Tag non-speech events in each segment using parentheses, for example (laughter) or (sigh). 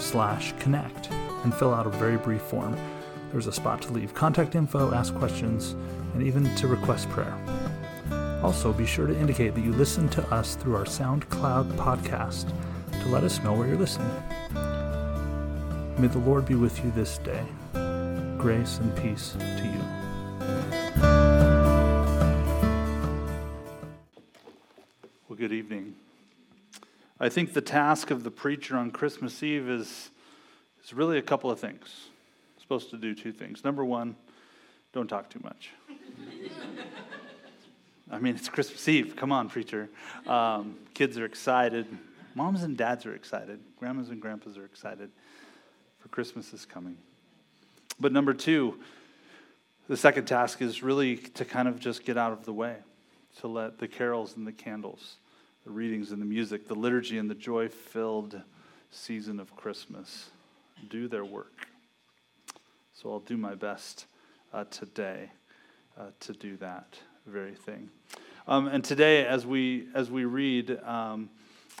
slash connect and fill out a very brief form. There's a spot to leave contact info, ask questions, and even to request prayer. Also, be sure to indicate that you listen to us through our SoundCloud podcast to let us know where you're listening. May the Lord be with you this day. Grace and peace to you. Well, good evening. I think the task of the preacher on Christmas Eve is, is really a couple of things. I'm supposed to do two things. Number one, don't talk too much. I mean, it's Christmas Eve. Come on, preacher. Um, kids are excited. Moms and dads are excited. Grandmas and grandpas are excited for Christmas is coming. But number two, the second task is really to kind of just get out of the way, to let the carols and the candles the readings and the music, the liturgy and the joy filled season of Christmas do their work. So I'll do my best uh, today uh, to do that very thing. Um, and today, as we as we read um,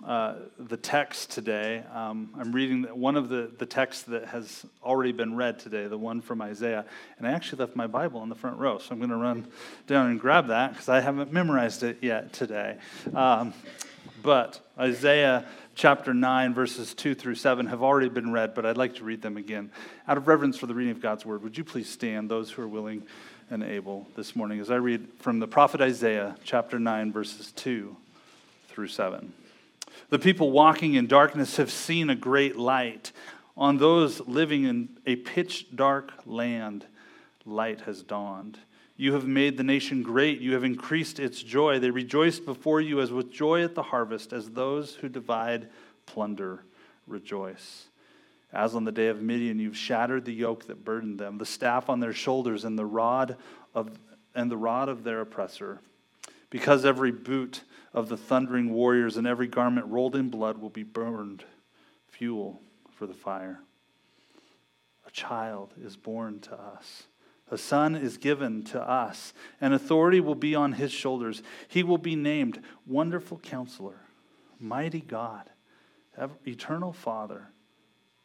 uh, the text today, um, I'm reading one of the, the texts that has already been read today, the one from Isaiah. And I actually left my Bible in the front row, so I'm going to run down and grab that because I haven't memorized it yet today. Um, but Isaiah chapter 9, verses 2 through 7 have already been read, but I'd like to read them again. Out of reverence for the reading of God's word, would you please stand, those who are willing and able, this morning, as I read from the prophet Isaiah chapter 9, verses 2 through 7. The people walking in darkness have seen a great light. On those living in a pitch dark land, light has dawned. You have made the nation great. You have increased its joy. They rejoice before you as with joy at the harvest, as those who divide plunder rejoice. As on the day of Midian, you've shattered the yoke that burdened them, the staff on their shoulders, and the rod of and the rod of their oppressor. Because every boot of the thundering warriors, and every garment rolled in blood will be burned, fuel for the fire. A child is born to us. A son is given to us, and authority will be on his shoulders. He will be named Wonderful Counselor, Mighty God, Eternal Father,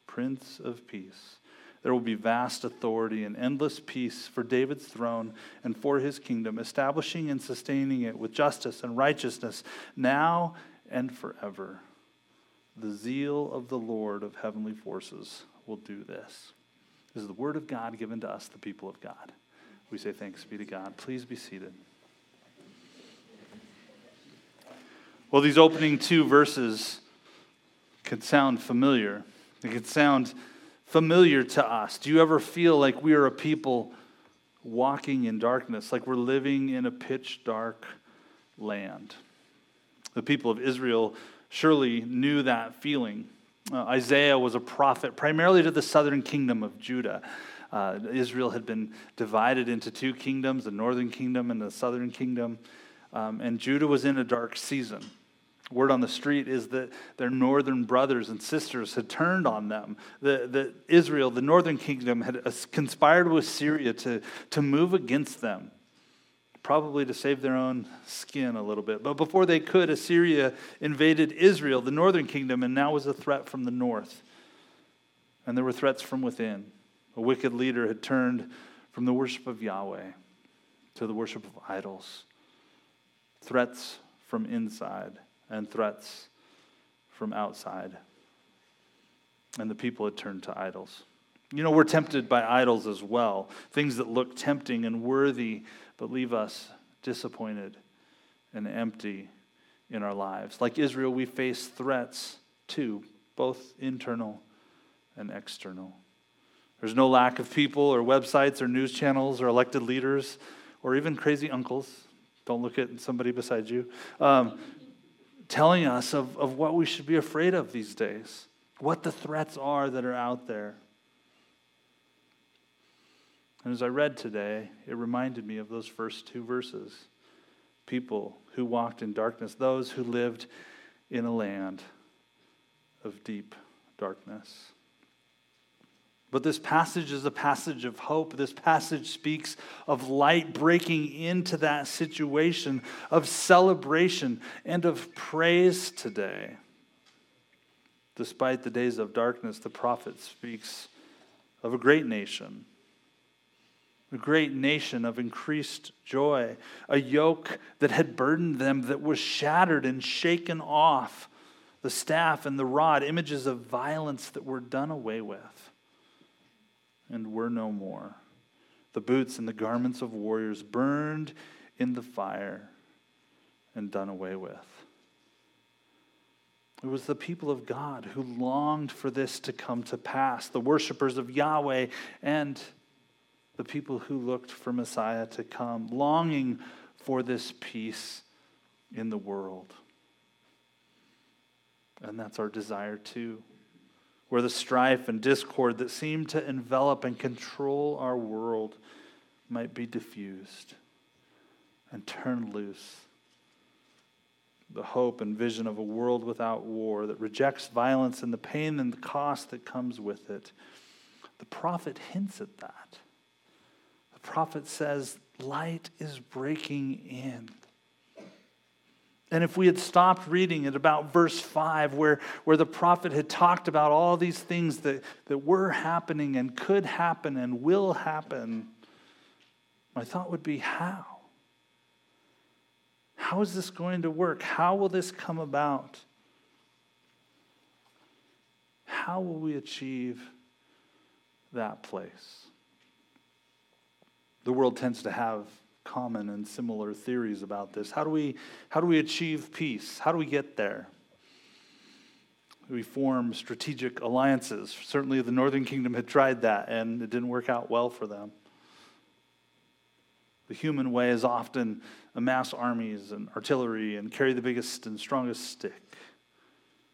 Prince of Peace. There will be vast authority and endless peace for David's throne and for his kingdom, establishing and sustaining it with justice and righteousness now and forever. The zeal of the Lord of heavenly forces will do this. This is the word of God given to us, the people of God. We say thanks be to God. Please be seated. Well, these opening two verses can sound familiar. They can sound familiar to us? Do you ever feel like we are a people walking in darkness, like we're living in a pitch dark land? The people of Israel surely knew that feeling. Uh, Isaiah was a prophet primarily to the southern kingdom of Judah. Uh, Israel had been divided into two kingdoms the northern kingdom and the southern kingdom. Um, and Judah was in a dark season. Word on the street is that their northern brothers and sisters had turned on them. The, the Israel, the northern kingdom, had conspired with Syria to, to move against them, probably to save their own skin a little bit. But before they could, Assyria invaded Israel, the northern kingdom, and now was a threat from the north. And there were threats from within. A wicked leader had turned from the worship of Yahweh to the worship of idols. Threats from inside and threats from outside. And the people had turned to idols. You know, we're tempted by idols as well, things that look tempting and worthy, but leave us disappointed and empty in our lives. Like Israel, we face threats too, both internal and external. There's no lack of people or websites or news channels or elected leaders or even crazy uncles. Don't look at somebody beside you. Um, telling us of, of what we should be afraid of these days. what the threats are that are out there. And as I read today, it reminded me of those first two verses people who walked in darkness, those who lived in a land of deep darkness. But this passage is a passage of hope. This passage speaks of light breaking into that situation, of celebration, and of praise today. Despite the days of darkness, the prophet speaks of a great nation, a great nation of increased joy, a yoke that had burdened them that was shattered and shaken off, the staff and the rod, images of violence that were done away with and were no more. The boots and the garments of warriors burned in the fire and done away with. It was the people of God who longed for this to come to pass, the worshipers of Yahweh and the people who looked for Messiah to come, longing for this peace in the world. And that's our desire too where the strife and discord that seem to envelop and control our world might be diffused and turned loose. The hope and vision of a world without war that rejects violence and the pain and the cost that comes with it. The prophet hints at that. The prophet says, Light is breaking in. And if we had stopped reading at about verse 5, where, where the prophet had talked about all these things that, that were happening and could happen and will happen, my thought would be how? How is this going to work? How will this come about? How will we achieve that place? The world tends to have common and similar theories about this. How do we, how do we achieve peace? How do we get there? We form strategic alliances. Certainly, the Northern Kingdom had tried that, and it didn't work out well for them. The human way is often amass armies and artillery and carry the biggest and strongest stick.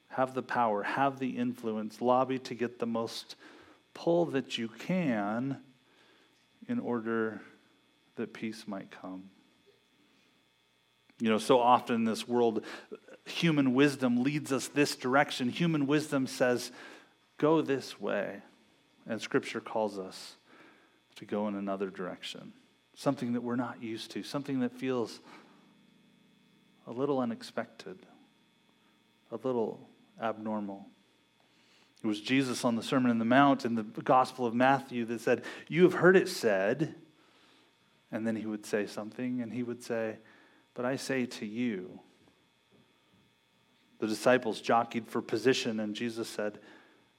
Have the power, have the influence, lobby to get the most pull that you can in order that peace might come. You know, so often in this world, human wisdom leads us this direction. Human wisdom says, go this way. And Scripture calls us to go in another direction. Something that we're not used to, something that feels a little unexpected, a little abnormal. It was Jesus on the Sermon on the Mount in the Gospel of Matthew that said, You have heard it said, and then he would say something, and he would say, But I say to you. The disciples jockeyed for position, and Jesus said,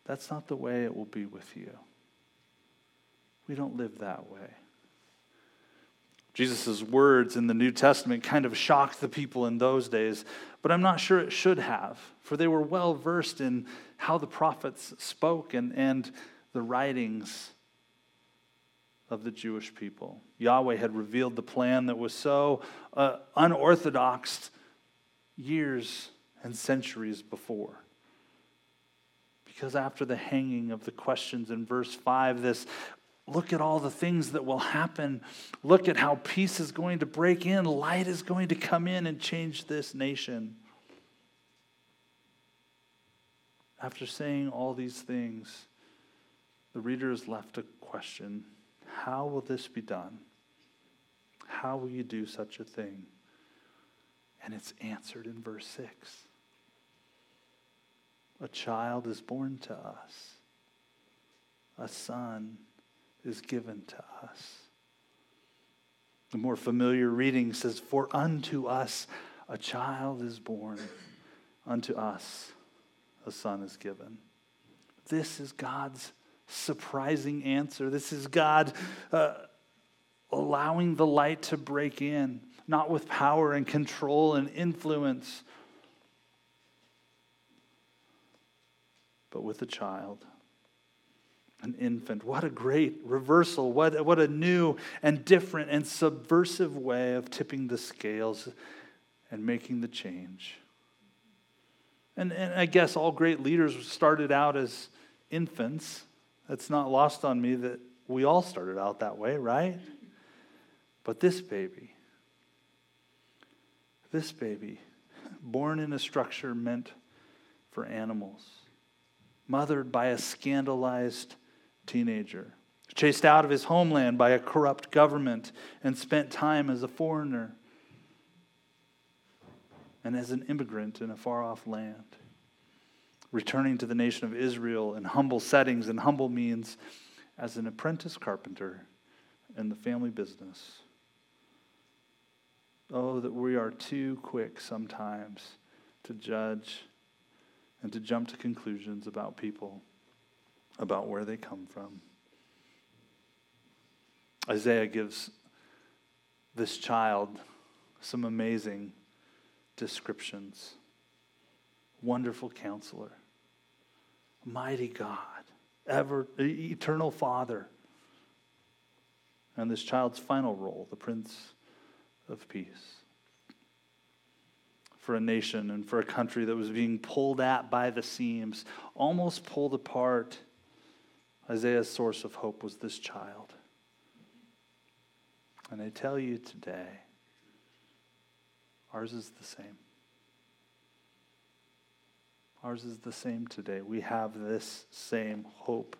That's not the way it will be with you. We don't live that way. Jesus' words in the New Testament kind of shocked the people in those days, but I'm not sure it should have, for they were well versed in how the prophets spoke and, and the writings of the Jewish people. Yahweh had revealed the plan that was so uh, unorthodox years and centuries before. Because after the hanging of the questions in verse 5, this look at all the things that will happen. Look at how peace is going to break in, light is going to come in and change this nation. After saying all these things, the reader is left a question how will this be done? How will you do such a thing? And it's answered in verse 6. A child is born to us, a son is given to us. The more familiar reading says, For unto us a child is born, unto us a son is given. This is God's surprising answer. This is God uh, allowing the light to break in, not with power and control and influence, but with a child. An infant. What a great reversal. What, what a new and different and subversive way of tipping the scales and making the change. And, and I guess all great leaders started out as infants. That's not lost on me that we all started out that way, right? But this baby, this baby, born in a structure meant for animals, mothered by a scandalized teenager, chased out of his homeland by a corrupt government, and spent time as a foreigner and as an immigrant in a far off land. Returning to the nation of Israel in humble settings and humble means as an apprentice carpenter in the family business. Oh, that we are too quick sometimes to judge and to jump to conclusions about people, about where they come from. Isaiah gives this child some amazing descriptions. Wonderful counselor, mighty God, ever eternal Father. And this child's final role, the Prince of Peace. For a nation and for a country that was being pulled at by the seams, almost pulled apart, Isaiah's source of hope was this child. And I tell you today, Ours is the same. Ours is the same today. We have this same hope.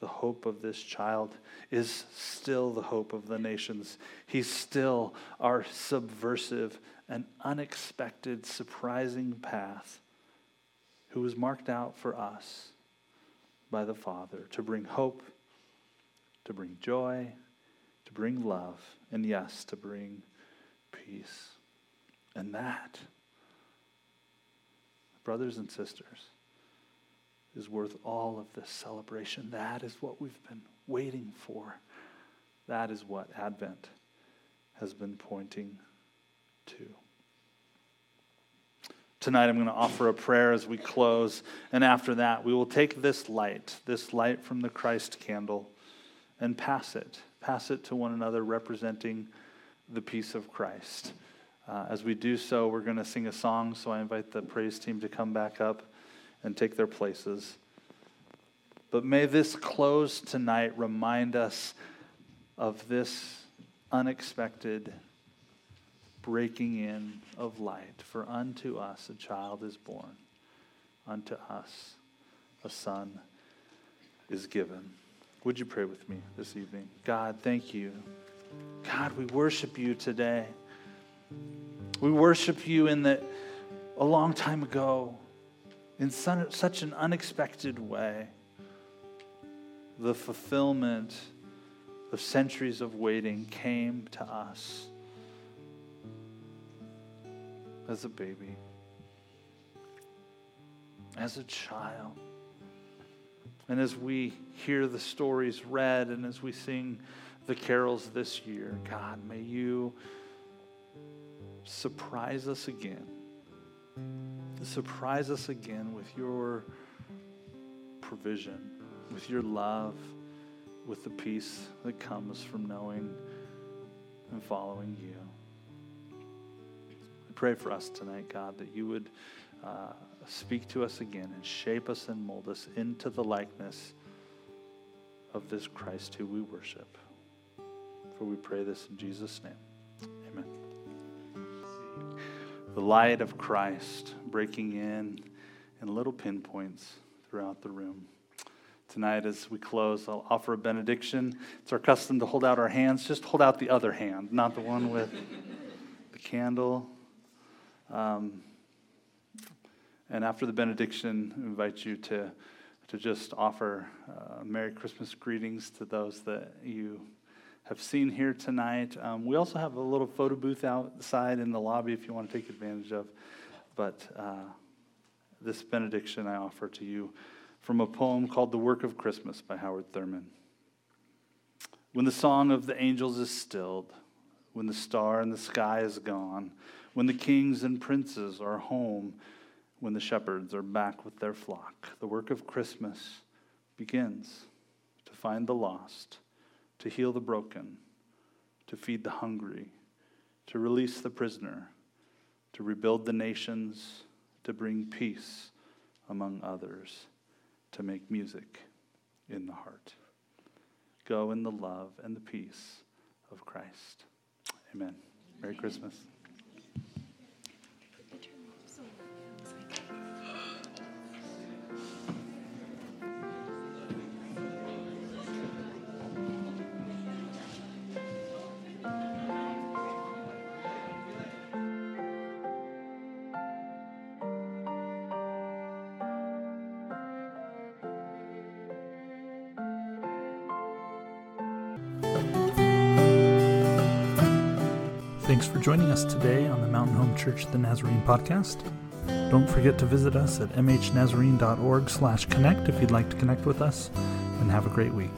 The hope of this child is still the hope of the nations. He's still our subversive and unexpected, surprising path who was marked out for us by the Father to bring hope, to bring joy, to bring love, and yes, to bring peace. And that, brothers and sisters, is worth all of this celebration. That is what we've been waiting for. That is what Advent has been pointing to. Tonight, I'm going to offer a prayer as we close. And after that, we will take this light, this light from the Christ candle, and pass it. Pass it to one another, representing the peace of Christ. Uh, as we do so, we're going to sing a song, so I invite the praise team to come back up and take their places. But may this close tonight remind us of this unexpected breaking in of light. For unto us a child is born, unto us a son is given. Would you pray with me this evening? God, thank you. God, we worship you today. We worship you in that a long time ago, in such an unexpected way, the fulfillment of centuries of waiting came to us as a baby, as a child. And as we hear the stories read and as we sing the carols this year, God, may you surprise us again. Surprise us again with your provision, with your love, with the peace that comes from knowing and following you. I pray for us tonight, God, that you would uh, speak to us again and shape us and mold us into the likeness of this Christ who we worship. For we pray this in Jesus' name the light of Christ breaking in in little pinpoints throughout the room. Tonight, as we close, I'll offer a benediction. It's our custom to hold out our hands. Just hold out the other hand, not the one with (laughs) the candle. Um, and after the benediction, I invite you to, to just offer uh, Merry Christmas greetings to those that you have seen here tonight. Um, we also have a little photo booth outside in the lobby if you want to take advantage of. But uh, this benediction I offer to you from a poem called The Work of Christmas by Howard Thurman. When the song of the angels is stilled, when the star in the sky is gone, when the kings and princes are home, when the shepherds are back with their flock, the work of Christmas begins to find the lost to heal the broken, to feed the hungry, to release the prisoner, to rebuild the nations, to bring peace among others, to make music in the heart. Go in the love and the peace of Christ. Amen. Merry Christmas. Thanks for joining us today on the Mountain Home Church the Nazarene podcast. Don't forget to visit us at mhnazarene.org slash connect if you'd like to connect with us, and have a great week.